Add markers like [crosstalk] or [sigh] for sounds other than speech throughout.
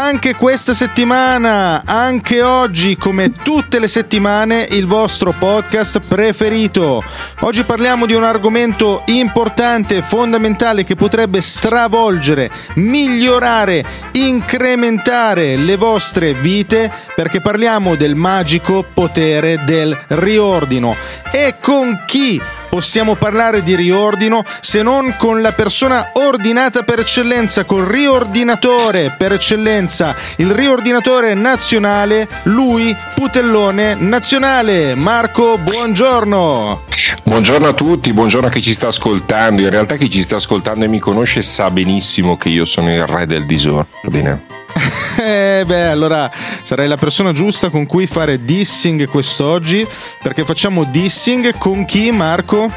anche questa settimana, anche oggi, come tutte le settimane, il vostro podcast preferito. Oggi parliamo di un argomento importante, fondamentale, che potrebbe stravolgere, migliorare, incrementare le vostre vite, perché parliamo del magico potere del riordino. E con chi? Possiamo parlare di riordino se non con la persona ordinata per eccellenza, col riordinatore per eccellenza, il riordinatore nazionale, lui, Putellone nazionale. Marco, buongiorno. Buongiorno a tutti, buongiorno a chi ci sta ascoltando. In realtà chi ci sta ascoltando e mi conosce sa benissimo che io sono il re del disordine. [laughs] Eh beh, allora sarai la persona giusta con cui fare dissing quest'oggi, perché facciamo dissing con chi, Marco?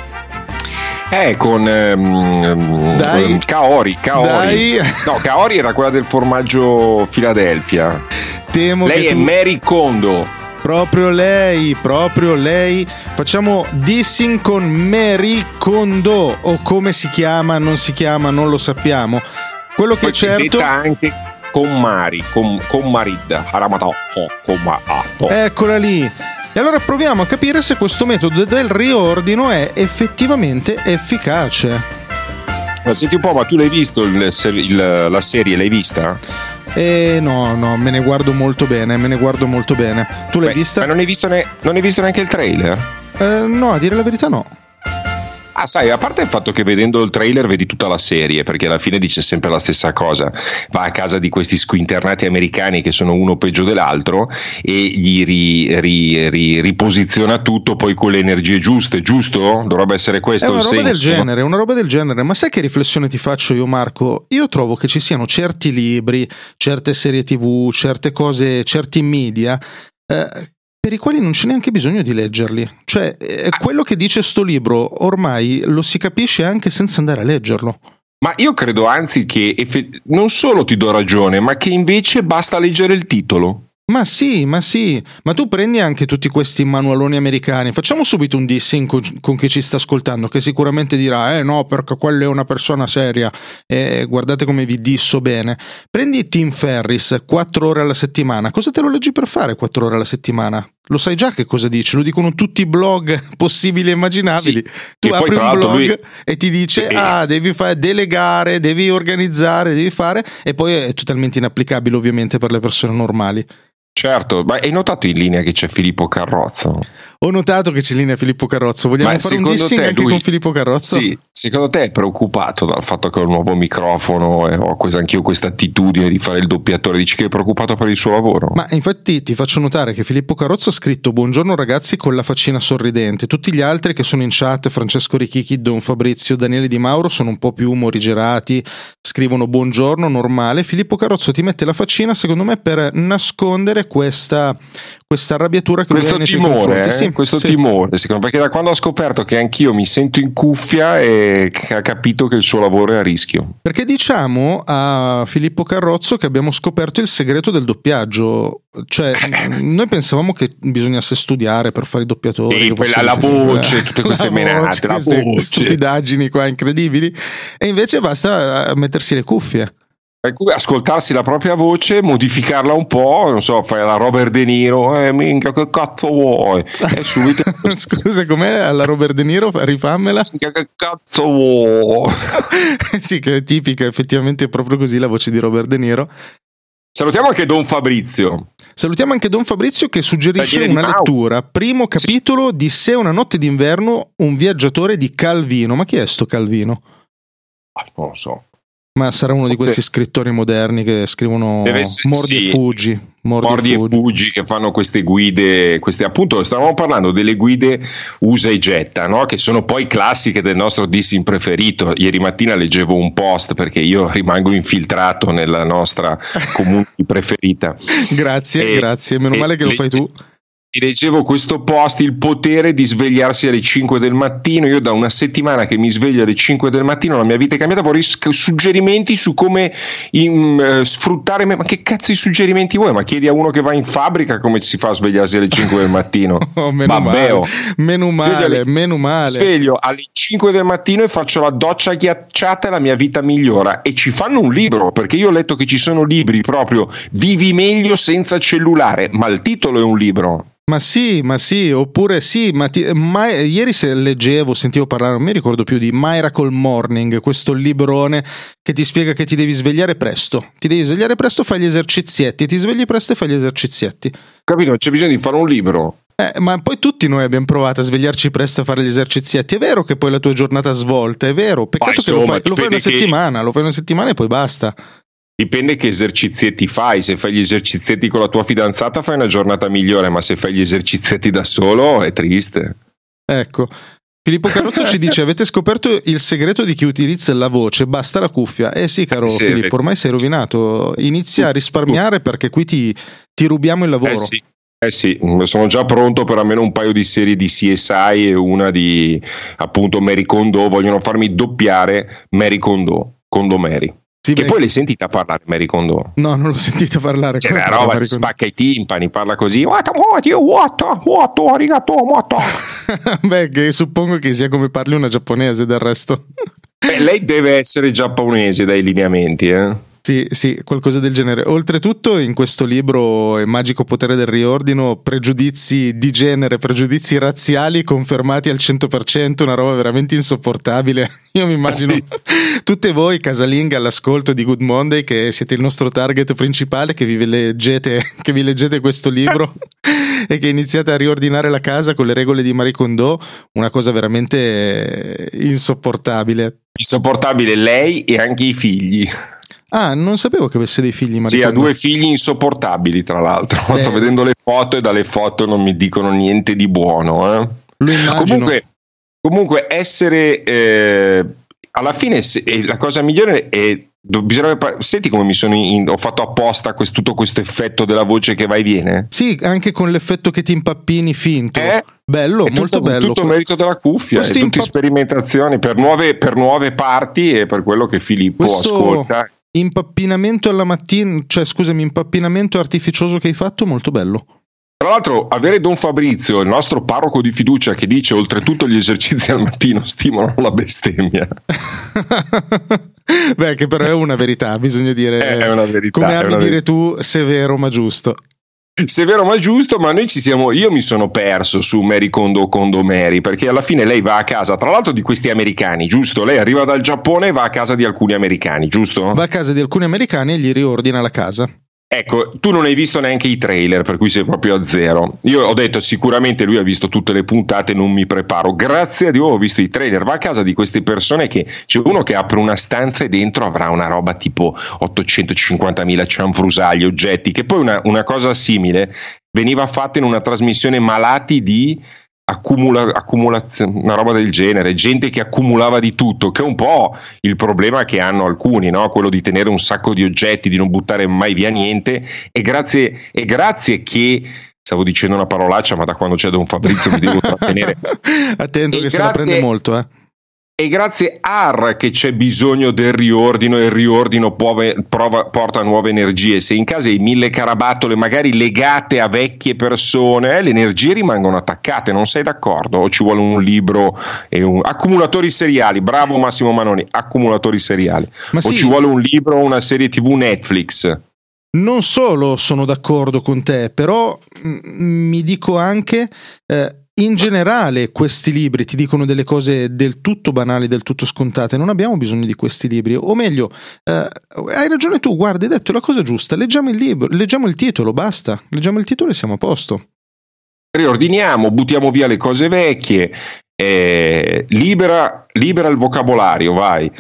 Eh, con ehm, Dai. Kaori, Kaori. Dai. No, Kaori era quella del formaggio Philadelphia. Temo Lei è tu... Mary Kondo. Proprio lei, proprio lei. Facciamo dissing con Mary Kondo, o come si chiama, non si chiama, non lo sappiamo. Quello che Poi è certo... anche con Mari, con, con Marid, Haramato, con Maato. Eccola lì. E allora proviamo a capire se questo metodo del riordino è effettivamente efficace. Ma senti un po', ma tu l'hai visto il il- la serie? L'hai vista? E no, no, me ne guardo molto bene, me ne guardo molto bene. Tu l'hai Beh, vista? Ma non hai visto, ne- non hai visto neanche il trailer? Eh, no, a dire la verità no. Ah, sai, a parte il fatto che vedendo il trailer vedi tutta la serie, perché alla fine dice sempre la stessa cosa. Va a casa di questi squinternati americani che sono uno peggio dell'altro e gli ri- ri- ri- riposiziona tutto poi con le energie giuste, giusto? Dovrebbe essere questo È una il roba del senso. no? genere, una roba del genere. Ma sai che riflessione ti faccio io, Marco? Io trovo che ci siano certi libri, certe serie TV, certe cose, certi media. eh, per i quali non c'è neanche bisogno di leggerli. Cioè, eh, quello che dice sto libro ormai lo si capisce anche senza andare a leggerlo. Ma io credo anzi che effe- non solo ti do ragione, ma che invece basta leggere il titolo. Ma sì, ma sì, ma tu prendi anche tutti questi manualoni americani. Facciamo subito un dissing con, con chi ci sta ascoltando, che sicuramente dirà: Eh no, perché quello è una persona seria. E guardate come vi disso bene. Prendi Tim Ferris, 4 ore alla settimana. Cosa te lo leggi per fare 4 ore alla settimana? Lo sai già che cosa dice? Lo dicono tutti i blog [laughs] possibili e immaginabili. Sì, tu apri un blog lui- e ti dice: Sì. Ah, devi fare delegare, devi organizzare, devi fare. E poi è totalmente inapplicabile, ovviamente, per le persone normali. Certo, ma hai notato in linea che c'è Filippo Carrozzo? Ho notato che c'è linea Filippo Carrozzo. Vogliamo Ma fare un dissing te anche lui- con Filippo Carrozzo? Sì, secondo te è preoccupato dal fatto che ho il nuovo microfono e ho questa, anch'io questa attitudine di fare il doppiatore? Dici che è preoccupato per il suo lavoro? Ma infatti ti faccio notare che Filippo Carrozzo ha scritto Buongiorno ragazzi con la faccina sorridente. Tutti gli altri che sono in chat, Francesco Richichi, Don Fabrizio, Daniele Di Mauro, sono un po' più morigerati, scrivono buongiorno, normale. Filippo Carrozzo ti mette la faccina, secondo me, per nascondere questa, questa arrabbiatura che ha questo timore, eh? Sì, questo sì. timore, secondo me, perché da quando ho scoperto che anch'io mi sento in cuffia e ha capito che il suo lavoro è a rischio. Perché diciamo a Filippo Carrozzo che abbiamo scoperto il segreto del doppiaggio. Cioè, [laughs] noi pensavamo che bisognasse studiare per fare i doppiatori. Sì, quella- la voce, [laughs] tutte queste la menate, voce, la queste voce. stupidaggini qua incredibili. E invece basta mettersi le cuffie. Cui Ascoltarsi la propria voce, modificarla un po', non so, fai la Robert De Niro, eh, minchia, che cazzo vuoi? E [laughs] subito, Scusa, com'è alla Robert De Niro? Rifammela. minchia, che cazzo vuoi? [laughs] sì, che è tipica, effettivamente è proprio così la voce di Robert De Niro. Salutiamo anche Don Fabrizio. Salutiamo anche Don Fabrizio che suggerisce una lettura. Primo capitolo di Se una notte d'inverno, un viaggiatore di Calvino. Ma chi è sto Calvino? Ah, Non lo so. Ma sarà uno di questi scrittori moderni che scrivono essere, mordi sì. e fuggi. Mordi, Mordi e e fuggi. fuggi che fanno queste guide, queste appunto stavamo parlando delle guide usa e getta, no? che sono poi classiche del nostro dissing preferito. Ieri mattina leggevo un post perché io rimango infiltrato nella nostra [laughs] community preferita. Grazie, E- grazie. Meno male che lo fai tu. E leggevo questo post, il potere di svegliarsi alle 5 del mattino. Io da una settimana che mi sveglio alle 5 del mattino, la mia vita è cambiata. Vorrei suggerimenti su come in- eh, sfruttare. me- Ma che cazzo di suggerimenti vuoi? Ma chiedi a uno che va in fabbrica come si fa a svegliarsi alle 5 del mattino. [laughs] Oh, meno Vabbè, male, meno Sveglio male, alle- meno male. Sveglio alle 5 del mattino e faccio la doccia ghiacciata e la mia vita migliora. E ci fanno un libro, perché io ho letto che ci sono libri proprio Vivi meglio senza cellulare, ma il titolo è un libro. Ma sì, ma sì, oppure sì, ma ti- ma- ieri se leggevo, sentivo parlare, non mi ricordo più di Miracle Morning, questo librone che ti spiega che ti devi svegliare presto. Ti devi svegliare presto, fai gli esercizietti, ti svegli presto e fai gli esercizietti. Capito? C'è bisogno di fare un libro. Eh, ma poi tutti noi abbiamo provato a svegliarci presto a fare gli esercizietti. È vero che poi la tua giornata svolta, è vero. Peccato Ma che lo insomma, fai, lo fai una che- settimana, lo fai una settimana e poi basta. Dipende che esercizietti fai. Se fai gli esercizietti con la tua fidanzata, fai una giornata migliore, ma se fai gli esercizietti da solo, è triste. Ecco. Filippo Carrozzo ci dice: Avete scoperto il segreto di chi utilizza la voce? Basta la cuffia. Eh sì, caro Sì, Filippo, ormai sei rovinato. Inizia a risparmiare perché qui ti, ti rubiamo il lavoro. Eh sì. Eh sì, sono già pronto per almeno un paio di serie di CSI e una di appunto Mary Kondo. Vogliono farmi doppiare Mary Kondo, Kondo Mary. Sì, Che beh, poi l'hai sentita parlare Mary Kondo? No, non l'ho [laughs] sentito parlare. Cioè, Come la roba Maricondo? spacca i timpani, parla così. What, what, you, what, what, arigato, what. [laughs] Beh, che suppongo che sia come parli una giapponese del resto. Beh, lei deve essere giapponese dai lineamenti, eh? Sì, sì, qualcosa del genere. Oltretutto, in questo libro, Il magico potere del riordino, pregiudizi di genere, pregiudizi razziali confermati al 100%, una roba veramente insopportabile. [laughs] Io mi immagino [laughs] tutte voi casalinghe all'ascolto di Good Monday, che siete il nostro target principale, che vi leggete, [laughs] che vi leggete questo libro e che iniziate a riordinare la casa con le regole di Marie Kondo, una cosa veramente insopportabile. Insopportabile lei e anche i figli. Ah, non sapevo che avesse dei figli Sì, ha due figli insopportabili, tra l'altro. Beh. [laughs] Sto vedendo le foto e dalle foto non mi dicono niente di buono. Eh? Comunque, comunque, essere eh, alla fine se- eh, la cosa migliore è. do- par- senti come mi sono in- ho fatto apposta quest- tutto questo effetto della voce che va e viene? Sì, anche con l'effetto che ti impappini finto. Eh? Bello, è molto tutto, bello. tutto merito della cuffia, è Questo tutte impa- sperimentazioni per nuove, per nuove parti e per quello che Filippo Questo- ascolta. Impappinamento alla mattina, cioè scusami, impappinamento artificioso che hai fatto, molto bello. Tra l'altro, avere Don Fabrizio, il nostro parroco di fiducia, che dice oltretutto gli esercizi al mattino stimolano la bestemmia. [laughs] Beh, che però è una verità, bisogna dire. È una verità, Come ami una dire tu, severo ma giusto. Se è vero ma giusto, ma noi ci siamo. Io mi sono perso su Mary Kondo Kondo Mary perché alla fine lei va a casa, tra l'altro, di questi americani, giusto? Lei arriva dal Giappone e va a casa di alcuni americani, giusto? Va a casa di alcuni americani e gli riordina la casa. Ecco, tu non hai visto neanche i trailer, per cui sei proprio a zero. Io ho detto sicuramente lui ha visto tutte le puntate, non mi preparo. Grazie a Dio ho visto i trailer. Va a casa di queste persone che c'è uno che apre una stanza e dentro avrà una roba tipo 850.000 cianfrusagli, oggetti, che poi una, una cosa simile veniva fatta in una trasmissione malati di accumula, accumulazione, una roba del genere, gente che accumulava di tutto, che è un po' il problema che hanno alcuni, no? quello di tenere un sacco di oggetti, di non buttare mai via niente, e grazie, e grazie che... Stavo dicendo una parolaccia, ma da quando c'è Don Fabrizio mi devo trattenere. [laughs] Attento E che se la grazie- prende molto, eh. E grazie a che c'è bisogno del riordino e il riordino puove- prova- porta nuove energie. Se in casa hai mille carabattole magari legate a vecchie persone, eh, le energie rimangono attaccate, non sei d'accordo? O ci vuole un libro e un... Accumulatori seriali, bravo Massimo Manoni, accumulatori seriali. Ma o sì, ci vuole un libro o una serie tv Netflix. non solo sono d'accordo con te, però mm, mi dico anche, eh, in generale questi libri ti dicono delle cose del tutto banali, del tutto scontate, non abbiamo bisogno di questi libri, o meglio, eh, hai ragione tu, guarda, hai detto la cosa giusta, leggiamo il libro, leggiamo il titolo, basta, leggiamo il titolo e siamo a posto. riordiniamo, buttiamo via le cose vecchie, eh, libera, libera il vocabolario, vai.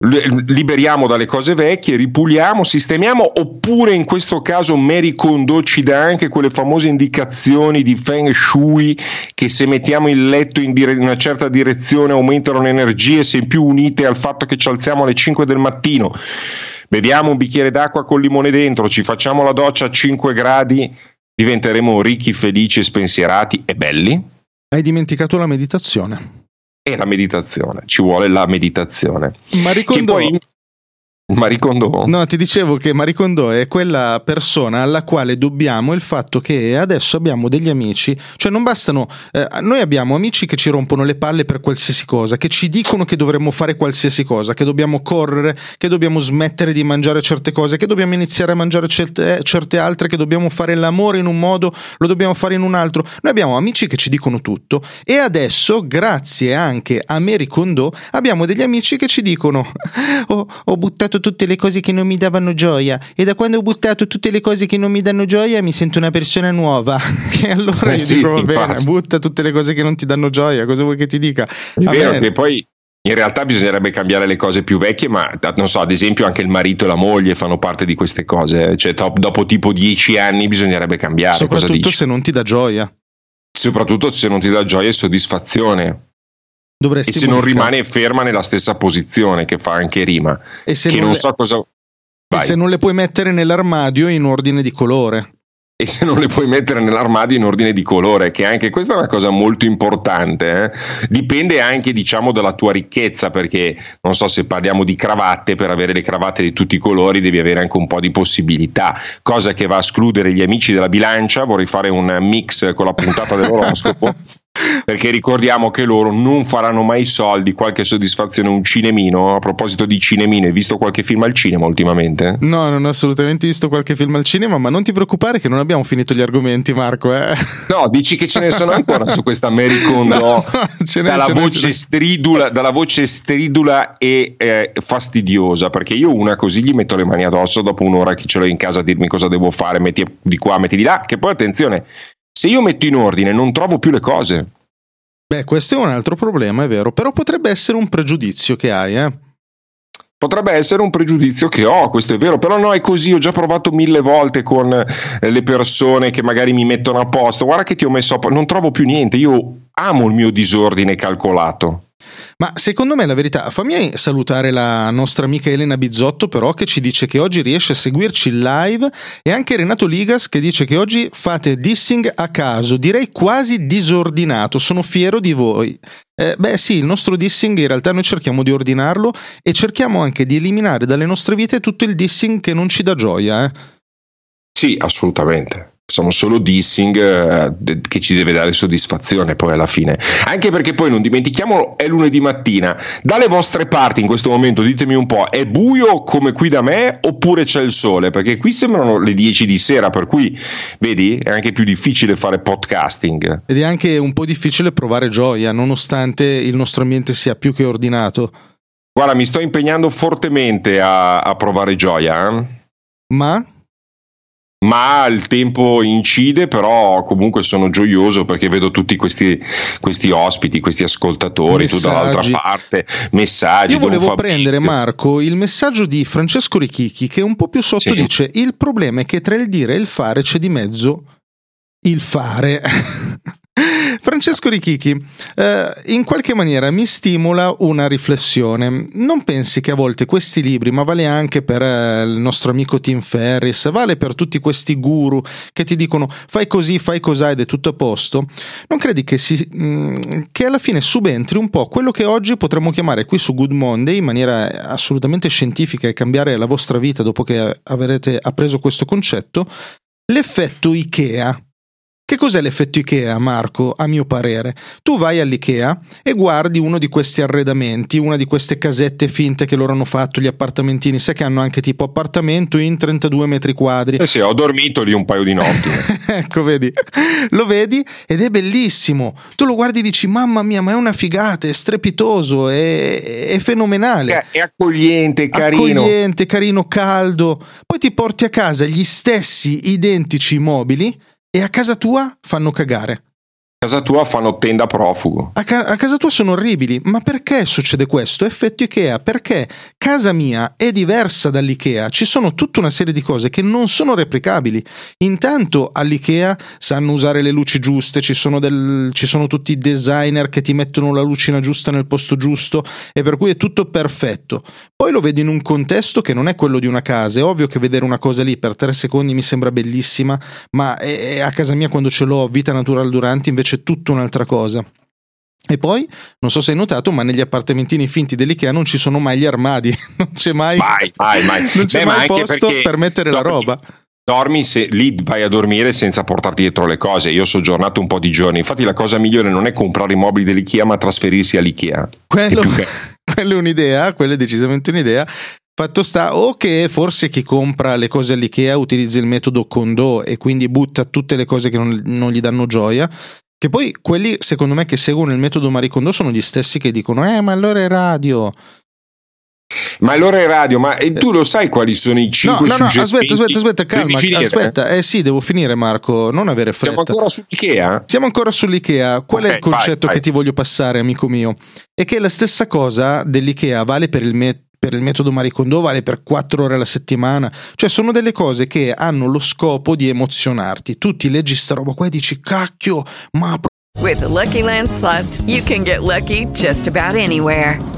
Liberiamo dalle cose vecchie, ripuliamo, sistemiamo, oppure in questo caso Mary Kondo ci dà anche quelle famose indicazioni di Feng Shui che se mettiamo il letto in, dire- una certa direzione aumentano le energie, se in più unite al fatto che ci alziamo alle 5 del mattino, beviamo un bicchiere d'acqua con limone dentro, ci facciamo la doccia a 5 gradi, diventeremo ricchi, felici, spensierati e belli. Hai dimenticato la meditazione e la meditazione, ci vuole la meditazione. Marie Kondo, poi, Marie Kondo. No, ti dicevo che Marie Kondo è quella persona alla quale dobbiamo il fatto che adesso abbiamo degli amici, cioè non bastano, eh, noi abbiamo amici che ci rompono le palle per qualsiasi cosa, che ci dicono che dovremmo fare qualsiasi cosa, che dobbiamo correre, che dobbiamo smettere di mangiare certe cose, che dobbiamo iniziare a mangiare certe, certe altre, che dobbiamo fare l'amore in un modo, lo dobbiamo fare in un altro. Noi abbiamo amici che ci dicono tutto e adesso, grazie anche a Marie Kondo, abbiamo degli amici che ci dicono [laughs] oh, ho buttato buttato tutte le cose che non mi davano gioia e da quando ho buttato tutte le cose che non mi danno gioia mi sento una persona nuova. [laughs] e allora eh io sì, dico, va bene, butta tutte le cose che non ti danno gioia, cosa vuoi che ti dica? È Va vero bene. che poi in realtà bisognerebbe cambiare le cose più vecchie, ma non so, ad esempio anche il marito e la moglie fanno parte di queste cose, cioè top- dopo tipo dieci anni bisognerebbe cambiare. Cosa Soprattutto dici? se non ti dà gioia. Soprattutto se non ti dà gioia e soddisfazione Dovresti e se non rimane ferma nella stessa posizione che fa anche rima, e se, che non non le, so cosa... e se non le puoi mettere nell'armadio in ordine di colore. e se non le puoi mettere nell'armadio in ordine di colore, che anche questa è una cosa molto importante. eh. Dipende anche, diciamo, dalla tua ricchezza, perché non so se parliamo di cravatte, per avere le cravatte di tutti i colori devi avere anche un po' di possibilità, cosa che va a escludere gli amici della bilancia. Vorrei fare un mix con la puntata dell'oroscopo. [laughs] Perché ricordiamo che loro non faranno mai soldi, qualche soddisfazione, un cinemino. A proposito di cinemino, hai visto qualche film al cinema ultimamente? No, non ho assolutamente visto qualche film al cinema, ma non ti preoccupare che non abbiamo finito gli argomenti, Marco. Eh? No, dici che ce ne sono ancora su questa Mary Kondo [laughs] No, ce n'è, dalla, ce voce stridula, dalla voce stridula e eh, fastidiosa perché io una così gli metto le mani addosso dopo un'ora che ce l'ho in casa a dirmi cosa devo fare metti di qua metti di là che poi attenzione se io metto in ordine non trovo più le cose Beh, questo è un altro problema, è vero, però potrebbe essere un pregiudizio che hai, eh? Potrebbe essere un pregiudizio che ho, questo è vero, però no, è così, ho già provato mille volte con eh, le persone che magari mi mettono a posto, guarda che ti ho messo a posto, non trovo più niente, io amo il mio disordine calcolato. Ma secondo me la verità, fammi salutare la nostra amica Elena Bizzotto però che ci dice che oggi riesce a seguirci live e anche Renato Ligas che dice che oggi fate dissing a caso, direi quasi disordinato, sono fiero di voi. Eh, beh sì, il nostro dissing in realtà noi cerchiamo di ordinarlo e cerchiamo anche di eliminare dalle nostre vite tutto il dissing che non ci dà gioia. Eh. Sì, assolutamente. Sono solo dissing eh, che ci deve dare soddisfazione poi alla fine. Anche perché poi non dimentichiamolo, è lunedì mattina. Dalle vostre parti in questo momento ditemi un po', è buio come qui da me oppure c'è il sole? Perché qui sembrano le 10 di sera, per cui vedi, è anche più difficile fare podcasting. Ed è anche un po' difficile provare gioia nonostante il nostro ambiente sia più che ordinato. Guarda, mi sto impegnando fortemente a, a provare gioia. eh. Ma Ma il tempo incide, però comunque sono gioioso perché vedo tutti questi, questi ospiti, questi ascoltatori, tu dall'altra Messaggi. parte, messaggi. Io volevo prendere, Marco, il messaggio di Francesco Richichi che un po' più sotto Sì. dice il problema è che tra il dire e il fare c'è di mezzo il fare. [laughs] [laughs] Francesco Richichi, eh, in qualche maniera mi stimola una riflessione. Non pensi che a volte questi libri, ma vale anche per eh, il nostro amico Tim Ferris, vale per tutti questi guru che ti dicono fai così, fai cos'ha ed è tutto a posto? Non credi che, si, mh, che alla fine subentri un po' quello che oggi potremmo chiamare qui su Good Monday in maniera assolutamente scientifica e cambiare la vostra vita dopo che avrete appreso questo concetto? L'effetto IKEA. Cos'è l'effetto IKEA, Marco? A mio parere, tu vai all'IKEA e guardi uno di questi arredamenti, una di queste casette finte che loro hanno fatto, gli appartamentini, sai che hanno anche tipo appartamento in 32 metri quadri. Eh sì, ho dormito lì un paio di notti. [laughs] ecco, vedi, lo vedi ed è bellissimo. Tu lo guardi e dici: Mamma mia, ma è una figata, è strepitoso, è, è fenomenale. è accogliente, carino. Accogliente, carino, caldo. Poi ti porti a casa gli stessi identici mobili e a casa tua fanno cagare. casa tua fanno tenda profugo. A, ca- a, casa tua sono orribili, ma perché succede questo? Effetto Ikea, perché casa mia è diversa dall'Ikea, ci sono tutta una serie di cose che non sono replicabili. Intanto all'Ikea sanno usare le luci giuste, ci sono, del, ci sono tutti i designer che ti mettono la lucina giusta nel posto giusto e per cui è tutto perfetto. Poi lo vedo in un contesto che non è quello di una casa, è ovvio che vedere una cosa lì per tre secondi mi sembra bellissima, ma è, è a casa mia quando ce l'ho, vita natural durante invece c'è tutta un'altra cosa. E poi, non so se hai notato, ma negli appartamentini finti dell'IKEA non ci sono mai gli armadi, [laughs] non c'è mai, mai, mai, mai. [laughs] Non c'è Beh, mai posto per mettere dormi, la roba. Dormi se lì vai a dormire senza portarti dietro le cose. Io ho soggiornato un po' di giorni. Infatti, la cosa migliore non è comprare i mobili dell'IKEA, ma trasferirsi all'IKEA. Quello, è, [laughs] quello è un'idea, quella è decisamente un'idea. Fatto sta o che forse chi compra le cose all'IKEA utilizza il metodo Kondo e quindi butta tutte le cose che non, non gli danno gioia che poi quelli, secondo me, che seguono il metodo Maricondo sono gli stessi che dicono: Eh, ma allora è radio. Ma allora è radio, ma e tu lo sai quali sono i cinque no, no, no, aspetta, aspetta, aspetta, calma, aspetta, eh sì, devo finire Marco, non avere fretta. Siamo ancora sull'Ikea? Siamo ancora sull'Ikea, qual okay, è il concetto vai, vai. che ti voglio passare, amico mio? È che la stessa cosa dell'Ikea vale per il metodo per il metodo Maricondo vale per 4 ore alla settimana. Cioè, sono delle cose che hanno lo scopo di emozionarti. Tu ti leggi sta roba qua e dici, cacchio, ma. With the Lucky Land slots, you can get lucky just about anywhere.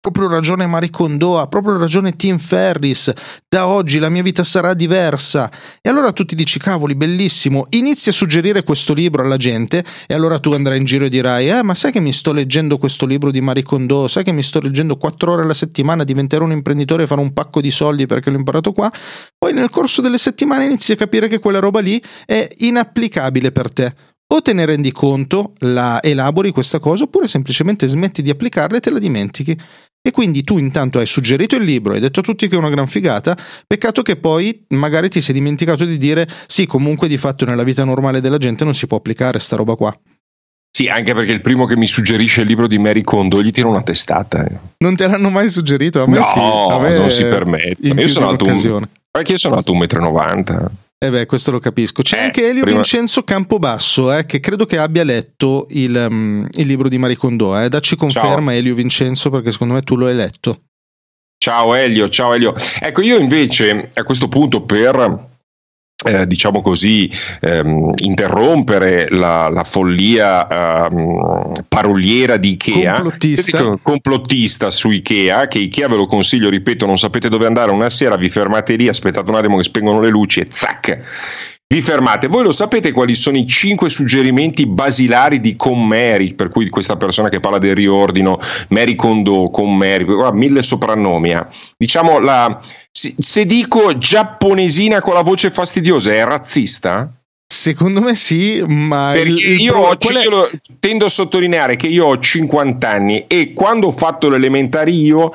Proprio ragione Maricondo, ha proprio ragione Tim Ferris, da oggi la mia vita sarà diversa. E allora tu ti dici, cavoli, bellissimo, inizi a suggerire questo libro alla gente e allora tu andrai in giro e dirai, eh, ma sai che mi sto leggendo questo libro di Maricondo, sai che mi sto leggendo quattro ore alla settimana, diventerò un imprenditore e farò un pacco di soldi perché l'ho imparato qua. Poi nel corso delle settimane inizi a capire che quella roba lì è inapplicabile per te o te ne rendi conto, la elabori questa cosa, oppure semplicemente smetti di applicarla e te la dimentichi. E quindi tu intanto hai suggerito il libro, hai detto a tutti che è una gran figata, peccato che poi magari ti sei dimenticato di dire sì, comunque di fatto nella vita normale della gente non si può applicare sta roba qua. Sì, anche perché il primo che mi suggerisce il libro di Mary Kondo gli tira una testata. Eh. Non te l'hanno mai suggerito? A me no, sì. A me non si permette. Io sono, alto un, perché io sono alto 1,90 m. Eh beh, questo lo capisco. C'è Eh, anche Elio prima- Vincenzo Campobasso, eh, che credo che abbia letto il, um, il libro di Maricondo. Eh. Dacci conferma, Elio Vincenzo, perché secondo me tu lo hai letto. Ciao Elio, ciao Elio. Ecco, io invece a questo punto per eh, diciamo così, ehm, interrompere la, la follia ehm, paroliera di Ikea, Complottista. Dico complottista su Ikea, che Ikea ve lo consiglio, ripeto, non sapete dove andare una sera, vi fermate lì, aspettate un attimo che spengono le luci e zac! Vi fermate. Voi lo sapete quali sono i cinque suggerimenti basilari di Con Mary, per cui questa persona che parla del riordino, Mary Kondo, Con Mary, guarda, mille soprannomi. ha. Diciamo la se, dico giapponesina con la voce fastidiosa è razzista? Secondo me sì, ma Perché il- io, pro- è- io lo- tendo a sottolineare che io ho 50 anni e quando ho fatto l'elementare io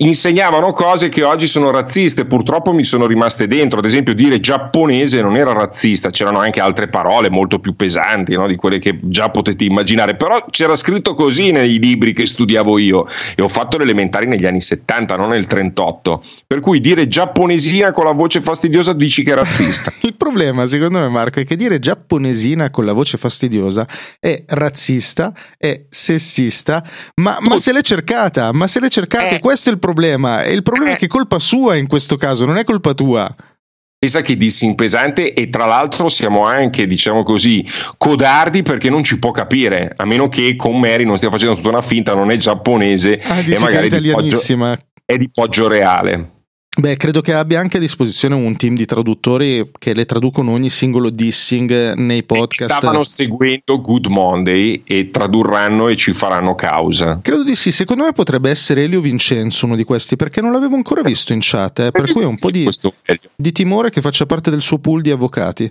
insegnavano cose che oggi sono razziste, purtroppo mi sono rimaste dentro, ad esempio dire giapponese non era razzista, c'erano anche altre parole molto più pesanti no, di quelle che già potete immaginare, però c'era scritto così nei libri che studiavo io e ho fatto l'elementare negli anni 70, non nel 38, per cui dire giapponesina con la voce fastidiosa dici che è razzista. [laughs] Il problema, secondo me, Marco, è che dire giapponesina con la voce fastidiosa è razzista, è sessista, ma, ma se l'è cercata, ma se l'è cercata, Eh. questo è il problema. E il problema è Eh. che è colpa sua in questo caso, non è colpa tua. Pensa che dissi in pesante e tra l'altro siamo anche, diciamo così, codardi perché non ci può capire, a meno che con Mary non stia facendo tutta una finta, non è giapponese Ah, e è magari di poggio, italianissima. è di poggio reale. Beh, credo che abbia anche a disposizione un team di traduttori che le traducono ogni singolo dissing nei podcast. Stavano seguendo Good Monday e tradurranno e ci faranno causa. Credo di sì, secondo me potrebbe essere Elio Vincenzo uno di questi, perché non l'avevo ancora visto in chat, eh, per cui ho un po' di, di timore che faccia parte del suo pool di avvocati.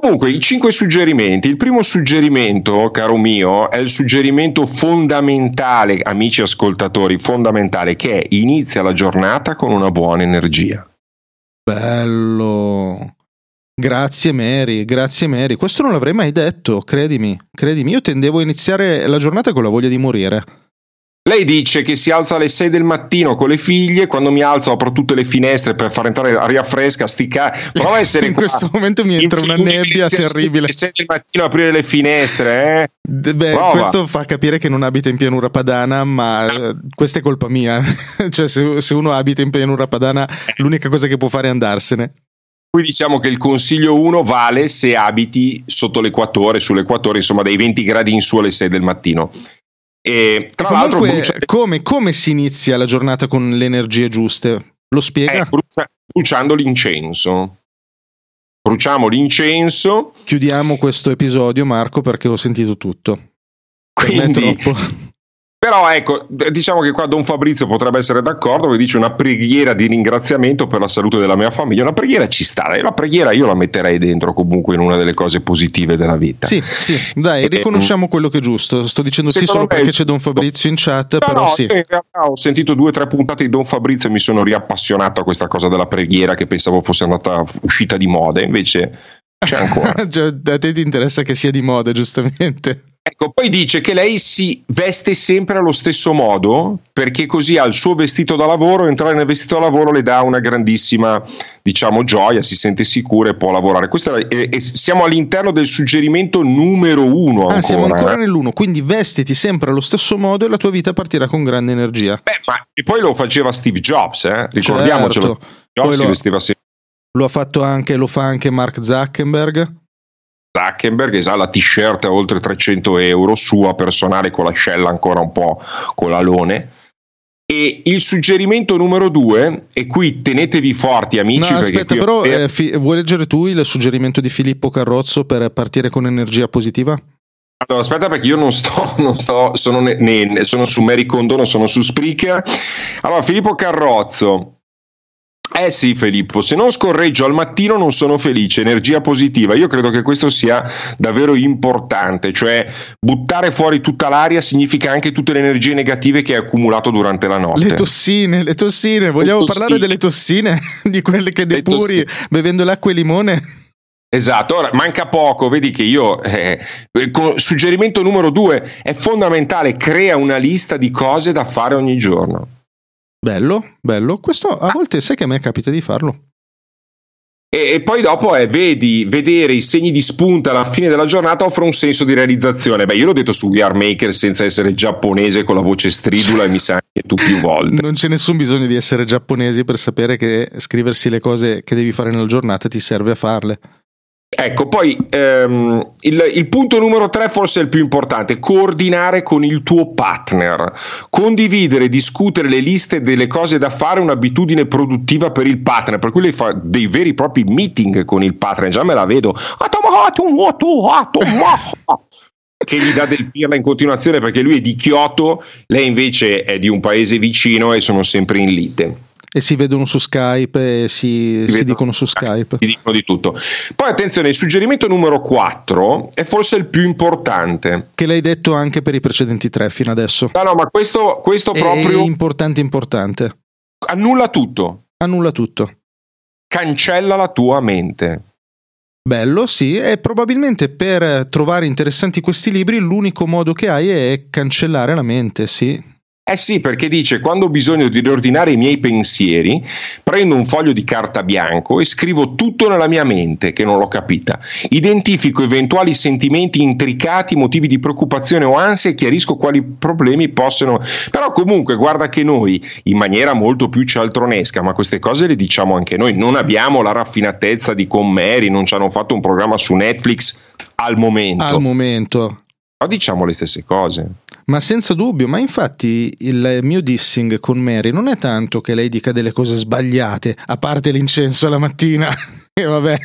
Comunque, i cinque suggerimenti. Il primo suggerimento, caro mio, è il suggerimento fondamentale, amici ascoltatori, fondamentale, che è inizia la giornata con una buona energia. Bello. Grazie Mary, grazie Mary. Questo non l'avrei mai detto, credimi, credimi. Io tendevo a iniziare la giornata con la voglia di morire. Lei dice che si alza alle 6 del mattino con le figlie, quando mi alzo apro tutte le finestre per far entrare aria fresca, stica. Prova a [laughs] essere In qua. questo momento mi entra una nebbia terribile. Alle 6 del mattino aprire le finestre, eh? Beh, Prova. questo fa capire che non abita in pianura padana, ma eh, questa è colpa mia. [laughs] cioè, se, se uno abita in pianura padana, l'unica cosa che può fare è andarsene. Qui diciamo che il consiglio 1 vale se abiti sotto l'equatore, sull'equatore, insomma dai 20 gradi in su alle 6 del mattino. E tra l'altro Comunque, brucia- come, come si inizia la giornata con le energie giuste? Lo spiega? eh, brucia- bruciando l'incenso. Bruciamo l'incenso, Chiudiamo questo episodio, Marco, perché ho sentito tutto. Per me è quindi troppo. [laughs] Però ecco, diciamo che qua Don Fabrizio potrebbe essere d'accordo, che dice una preghiera di ringraziamento per la salute della mia famiglia. Una preghiera ci sta, dai, una preghiera io la metterei dentro comunque in una delle cose positive della vita. Sì, sì, dai, riconosciamo quello che è giusto. Sto dicendo sì solo me- perché c'è Don Fabrizio in chat, però no, sì. in realtà ho sentito due o tre puntate di Don Fabrizio e mi sono riappassionato a questa cosa della preghiera che pensavo fosse andata uscita di moda, invece c'è ancora. [laughs] Cioè, a te ti interessa che sia di moda, giustamente. Ecco, poi dice che lei si veste sempre allo stesso modo perché così ha il suo vestito da lavoro, entrare nel vestito da lavoro le dà una grandissima, diciamo, gioia, si sente sicura e può lavorare. Questo è, e siamo all'interno del suggerimento numero uno ancora. Ah, siamo ancora eh. nell'uno, quindi vestiti sempre allo stesso modo e la tua vita partirà con grande energia. Beh, ma e poi lo faceva Steve Jobs, eh? ricordiamocelo. Certo. Jobs Poi si lo- vestiva sempre Lo ha fatto anche, lo fa anche Mark Zuckerberg. Zuckerberg, esatto, la t-shirt a oltre 300 euro, sua personale con l'ascella ancora un po' con l'alone. E il suggerimento numero due, e qui tenetevi forti amici, No, aspetta, però appena- eh, fi- vuoi leggere tu il suggerimento di Filippo Carrozzo per partire con energia positiva? Allora, aspetta perché io non sto, [laughs] non sto sono, ne- ne- sono su Mary Kondo, non sono su Spreaker. Allora, Filippo Carrozzo. Eh sì, Filippo, se non scorreggio al mattino non sono felice, energia positiva. Io credo che questo sia davvero importante, cioè buttare fuori tutta l'aria significa anche tutte le energie negative che hai accumulato durante la notte. Le tossine, le tossine, vogliamo tossine. parlare delle tossine? [laughs] Di quelle che Le depuri bevendo l'acqua e limone? Esatto, ora manca poco, vedi che io, eh, con- suggerimento numero due, è fondamentale, crea una lista di cose da fare ogni giorno. Bello, bello. Questo a volte sai che a me capita di farlo. E, e poi dopo è vedi, vedere i segni di spunta alla fine della giornata offre un senso di realizzazione. Beh, io l'ho detto su We Are Maker senza essere giapponese con la voce stridula e mi sa anche tu più volte. Non c'è nessun bisogno di essere giapponesi per sapere che scriversi le cose che devi fare nella giornata ti serve a farle. Ecco, poi ehm, il, il punto numero tre forse è il più importante, coordinare con il tuo partner, condividere, discutere le liste delle cose da fare, un'abitudine produttiva per il partner, per cui lei fa dei veri e propri meeting con il partner, già me la vedo, che gli dà del pirla in continuazione perché lui è di Kyoto, lei invece è di un paese vicino e sono sempre in lite. E si vedono su Skype e si, si vedono dicono su Skype. Si dicono di tutto. Poi attenzione, il suggerimento numero 4 è forse il più importante. Che l'hai detto anche per i precedenti tre fino adesso. No, no, ma questo, questo È proprio importante, importante. annulla tutto, Annulla tutto. cancella la tua mente. Bello, sì, e probabilmente per trovare interessanti questi libri l'unico modo che hai è cancellare la mente, sì. Eh sì, perché dice quando ho bisogno di riordinare i miei pensieri, prendo un foglio di carta bianco e scrivo tutto nella mia mente che non l'ho capita. Identifico eventuali sentimenti intricati, motivi di preoccupazione o ansia e chiarisco quali problemi possono. Però comunque guarda che noi, in maniera molto più cialtronesca, ma queste cose le diciamo anche noi, non abbiamo la raffinatezza di Conmeri, non ci hanno fatto un programma su Netflix al momento. Al momento. Però diciamo le stesse cose. Ma senza dubbio, ma infatti il mio dissing con Mary non è tanto che lei dica delle cose sbagliate, a parte l'incenso alla mattina, [laughs] e vabbè.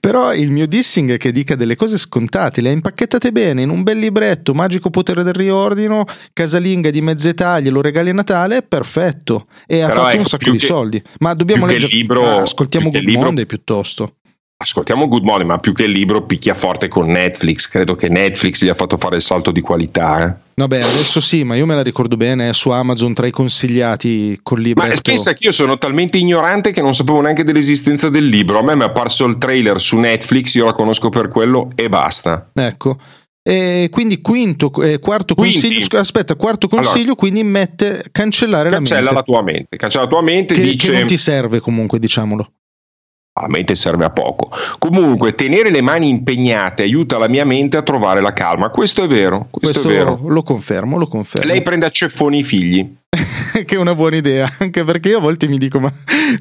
Però il mio dissing è che dica delle cose scontate, le ha impacchettate bene in un bel libretto, magico potere del riordino, casalinga di mezze taglie, lo regali a Natale, perfetto. E ha Però fatto ecco, un sacco di che- soldi. Ma dobbiamo leggere. libro- Ah, ascoltiamo Good libro- Monday piuttosto. ascoltiamo Good Morning, ma più che il libro picchia forte con Netflix. Credo che Netflix gli ha fatto fare il salto di qualità. Eh. Vabbè, adesso sì, ma io me la ricordo bene, è su Amazon tra i consigliati col libro. Ma pensa che io sono talmente ignorante che non sapevo neanche dell'esistenza del libro. A me mi è apparso il trailer su Netflix, io la conosco per quello e basta. Ecco. E quindi quinto, eh, quarto Quindi. consiglio, aspetta, quarto consiglio, Allora. quindi mette cancellare Cancella la mente. la tua mente. Cancella la tua mente che, dice. che non ti serve comunque, diciamolo. La mente serve a poco. Comunque, tenere le mani impegnate aiuta la mia mente a trovare la calma. Questo è vero. Questo, Questo è vero. lo confermo, lo confermo. Lei prende a ceffoni i figli. [laughs] che è una buona idea, anche perché io a volte mi dico: ma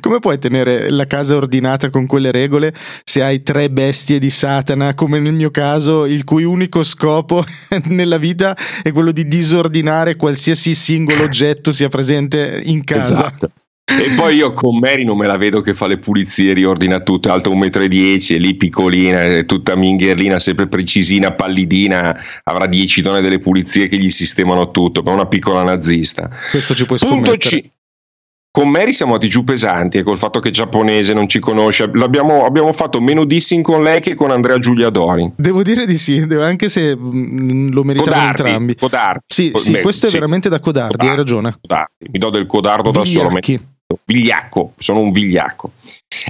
come puoi tenere la casa ordinata con quelle regole se hai tre bestie di Satana, come nel mio caso, il cui unico scopo [laughs] nella vita è quello di disordinare qualsiasi singolo oggetto sia presente in casa? Esatto. E poi io con Mary non me la vedo che fa le pulizie, riordina tutto, è alta 1,10 m, è lì piccolina, è tutta mingherlina, sempre precisina, pallidina, avrà 10 donne delle pulizie che gli sistemano tutto, ma è una piccola nazista. Questo ci puoi Punto scommettere. C. Con Mary siamo andati giù pesanti e col fatto che è giapponese non ci conosce, l'abbiamo, abbiamo fatto meno dissing con lei che con Andrea Giuliadori. Devo dire di sì, anche se mm, lo meritavano Codardi, entrambi. codardi. Sì, sì, beh, questo è sì. veramente da codardi, hai Codardi, ragione. codardi. Mi do del codardo da solo. Vigliacco, sono un vigliacco.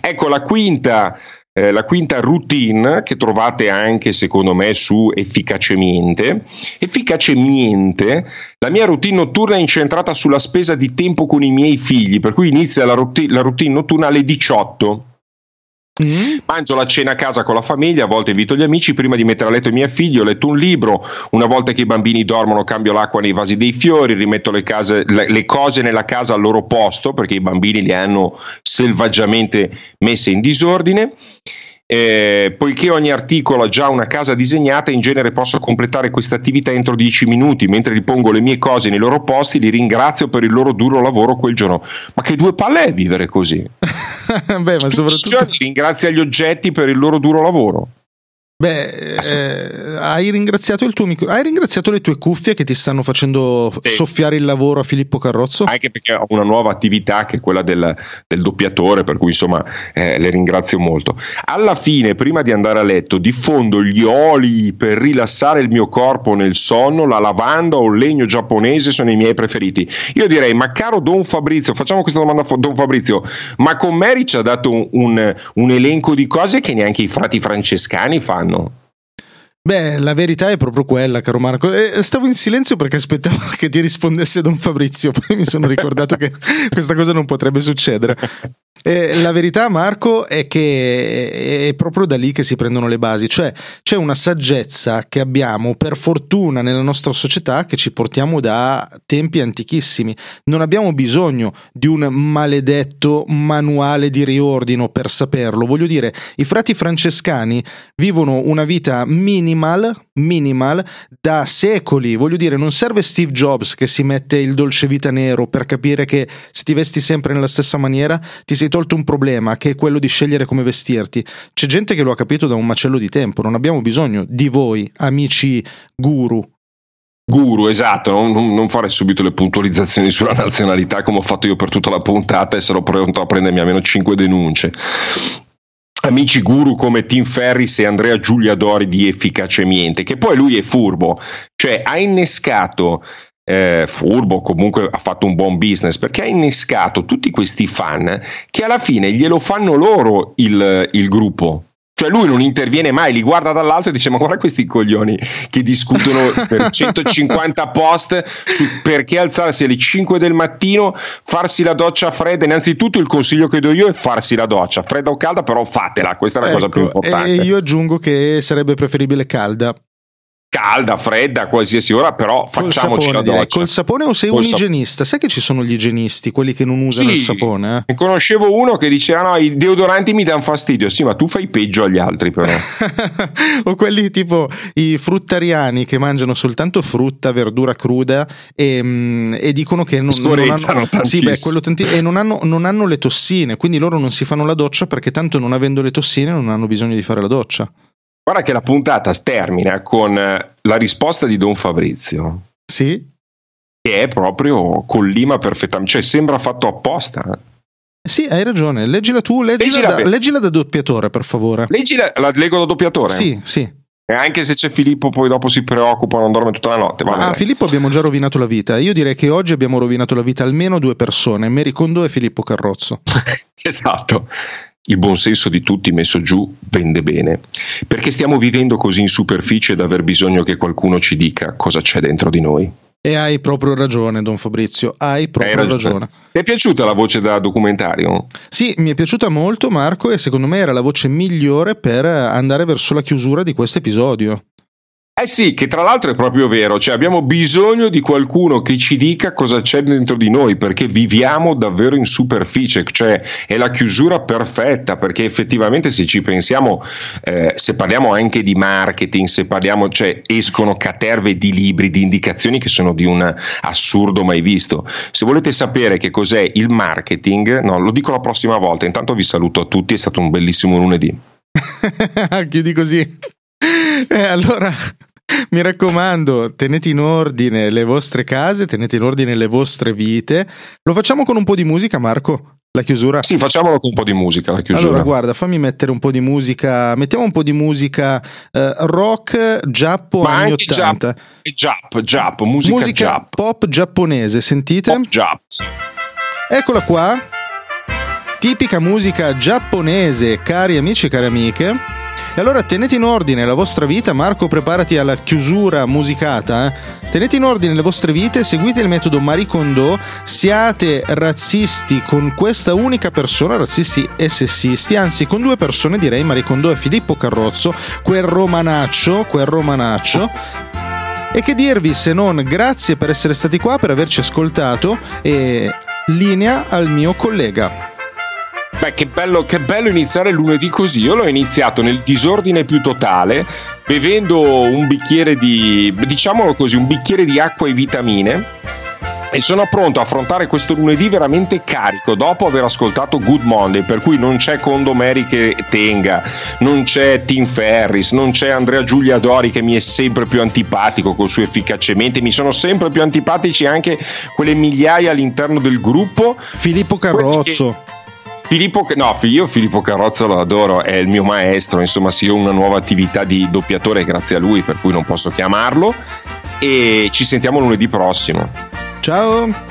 Ecco la quinta, eh, la quinta routine che trovate anche secondo me su Efficacemente. Efficacemente, la mia routine notturna è incentrata sulla spesa di tempo con i miei figli, per cui inizia la, routine- la routine notturna alle 18. Mm? Mangio la cena a casa con la famiglia, a volte invito gli amici, prima di mettere a letto i miei figli ho letto un libro, una volta che i bambini dormono cambio l'acqua nei vasi dei fiori, rimetto le, case- le- le cose nella casa al loro posto perché i bambini le hanno selvaggiamente messe in disordine. Eh, poiché ogni articolo ha già una casa disegnata, in genere posso completare questa attività entro 10 minuti. Mentre ripongo le mie cose nei loro posti, li ringrazio per il loro duro lavoro quel giorno. Ma che due palle è vivere così? [laughs] Beh, ma soprattutto. Ringrazia gli oggetti per il loro duro lavoro. Beh, eh, hai ringraziato il tuo micro, hai ringraziato le tue cuffie che ti stanno facendo Sì. soffiare il lavoro a Filippo Carrozzo? Anche perché ho una nuova attività che è quella del, del doppiatore, per cui insomma eh, le ringrazio molto. Alla fine, prima di andare a letto, diffondo gli oli per rilassare il mio corpo nel sonno, la lavanda o il legno giapponese sono i miei preferiti. Io direi, ma caro Don Fabrizio, facciamo questa domanda a Don Fabrizio, ma con Mary ci ha dato un, un- un elenco di cose che neanche i frati francescani fanno. ¿no? Beh, la verità è proprio quella, caro Marco. Eh, stavo in silenzio perché aspettavo [laughs] che ti rispondesse Don Fabrizio, [laughs] poi mi sono ricordato che [laughs] questa cosa non potrebbe succedere. Eh, la verità, Marco, è che è proprio da lì che si prendono le basi, cioè c'è una saggezza che abbiamo per fortuna nella nostra società che ci portiamo da tempi antichissimi. Non abbiamo bisogno di un maledetto manuale di riordino per saperlo. Voglio dire, i frati francescani vivono una vita minimal, minimal da secoli. Voglio dire, non serve Steve Jobs che si mette il dolce vita nero per capire che se ti vesti sempre nella stessa maniera ti sei tolto un problema che è quello di scegliere come vestirti. C'è gente che lo ha capito da un macello di tempo. Non abbiamo bisogno di voi, amici guru. Guru, esatto, non, non- fare subito le puntualizzazioni sulla nazionalità come ho fatto io per tutta la puntata e sarò pronto a prendermi almeno 5 denunce. Amici guru come Tim Ferris e Andrea Giuliadori di Efficacemente, che poi lui è furbo, cioè ha innescato, eh, furbo comunque ha fatto un buon business, perché ha innescato tutti questi fan che alla fine glielo fanno loro il, il gruppo. Cioè lui non interviene mai, li guarda dall'alto e dice ma guarda questi coglioni che discutono per [laughs] 150 post su perché alzarsi alle 5 del mattino, farsi la doccia fredda. Innanzitutto il consiglio che do io è farsi la doccia, fredda o calda, però fatela, questa è la cosa più Ecco, importante. e io aggiungo che sarebbe preferibile calda. Calda, fredda, a qualsiasi ora, però facciamoci sapone, la direi. doccia. Col sapone o sei Col un sap- igienista? Sai che ci sono gli igienisti, quelli che non usano Sì. il sapone? eh? Ne Conoscevo uno che diceva no, i deodoranti mi danno fastidio, sì ma tu fai peggio agli altri però. [laughs] o quelli tipo i fruttariani che mangiano soltanto frutta, verdura cruda e, mm, e dicono che non, non hanno, sì, beh, tanti- e non hanno, non hanno le tossine, quindi loro non si fanno la doccia perché tanto non avendo le tossine non hanno bisogno di fare la doccia. Guarda che la puntata termina con eh, la risposta di Don Fabrizio, Sì? che è proprio collima perfettamente, cioè sembra fatto apposta. Sì, hai ragione. Leggila tu, leggila, Leggila da, per- leggila da doppiatore, per favore. Leggi la, leggo da doppiatore. Sì, sì. E anche se c'è Filippo, poi dopo si preoccupa, non dorme tutta la notte. Va Ma a bene. Filippo abbiamo già rovinato la vita. Io direi che oggi abbiamo rovinato la vita almeno due persone, Mary Kondo e Filippo Carrozzo. [laughs] esatto. Il buon senso di tutti messo giù vende bene. Perché stiamo vivendo così in superficie da aver bisogno che qualcuno ci dica cosa c'è dentro di noi. E hai proprio ragione, Don Fabrizio, hai proprio Hai ragione. Ti è piaciuta la voce da documentario? Sì, mi è piaciuta molto Marco e secondo me era la voce migliore per andare verso la chiusura di questo episodio. Eh sì, che tra l'altro è proprio vero, cioè abbiamo bisogno di qualcuno che ci dica cosa c'è dentro di noi, perché viviamo davvero in superficie, cioè è la chiusura perfetta, perché effettivamente se ci pensiamo, eh, se parliamo anche di marketing, se parliamo, cioè escono caterve di libri, di indicazioni che sono di un assurdo mai visto. Se volete sapere che cos'è il marketing, no, lo dico la prossima volta, intanto vi saluto a tutti, è stato un bellissimo lunedì. [laughs] Chiudi così. Eh, allora, mi raccomando, tenete in ordine le vostre case, tenete in ordine le vostre vite. Lo facciamo con un po' di musica, Marco? La chiusura? Sì, facciamolo con un po' di musica, la chiusura. Allora, guarda, fammi mettere un po' di musica. Mettiamo un po' di musica eh, rock giappo Ma anni anche 80. Jap, jap, musica, musica jap. pop giapponese, sentite? Pop jap, sì. Eccola qua. Tipica musica giapponese, cari amici e cari amiche. E allora tenete in ordine la vostra vita, Marco, preparati alla chiusura musicata. eh. Tenete in ordine le vostre vite, seguite il metodo Marie Kondo, siate razzisti con questa unica persona, razzisti e sessisti, anzi con due persone direi, Marie Kondo e Filippo Carrozzo, quel romanaccio, quel romanaccio. E che dirvi se non grazie per essere stati qua, per averci ascoltato e linea al mio collega. Beh, che bello, che bello iniziare lunedì così. Io l'ho iniziato nel disordine più totale, bevendo un bicchiere di, diciamolo così, un bicchiere di acqua e vitamine. E sono pronto a affrontare questo lunedì veramente carico dopo aver ascoltato Good Monday, per cui non c'è Condomeri che tenga, non c'è Tim Ferris, non c'è Andrea Giulia Dori che mi è sempre più antipatico col suo efficacemente, mi sono sempre più antipatici anche quelle migliaia all'interno del gruppo. Filippo Carrozzo. Filippo, no, io Filippo Carrozza lo adoro, è il mio maestro, insomma, sì, ho una nuova attività di doppiatore grazie a lui, per cui non posso chiamarlo. E ci sentiamo lunedì prossimo. Ciao.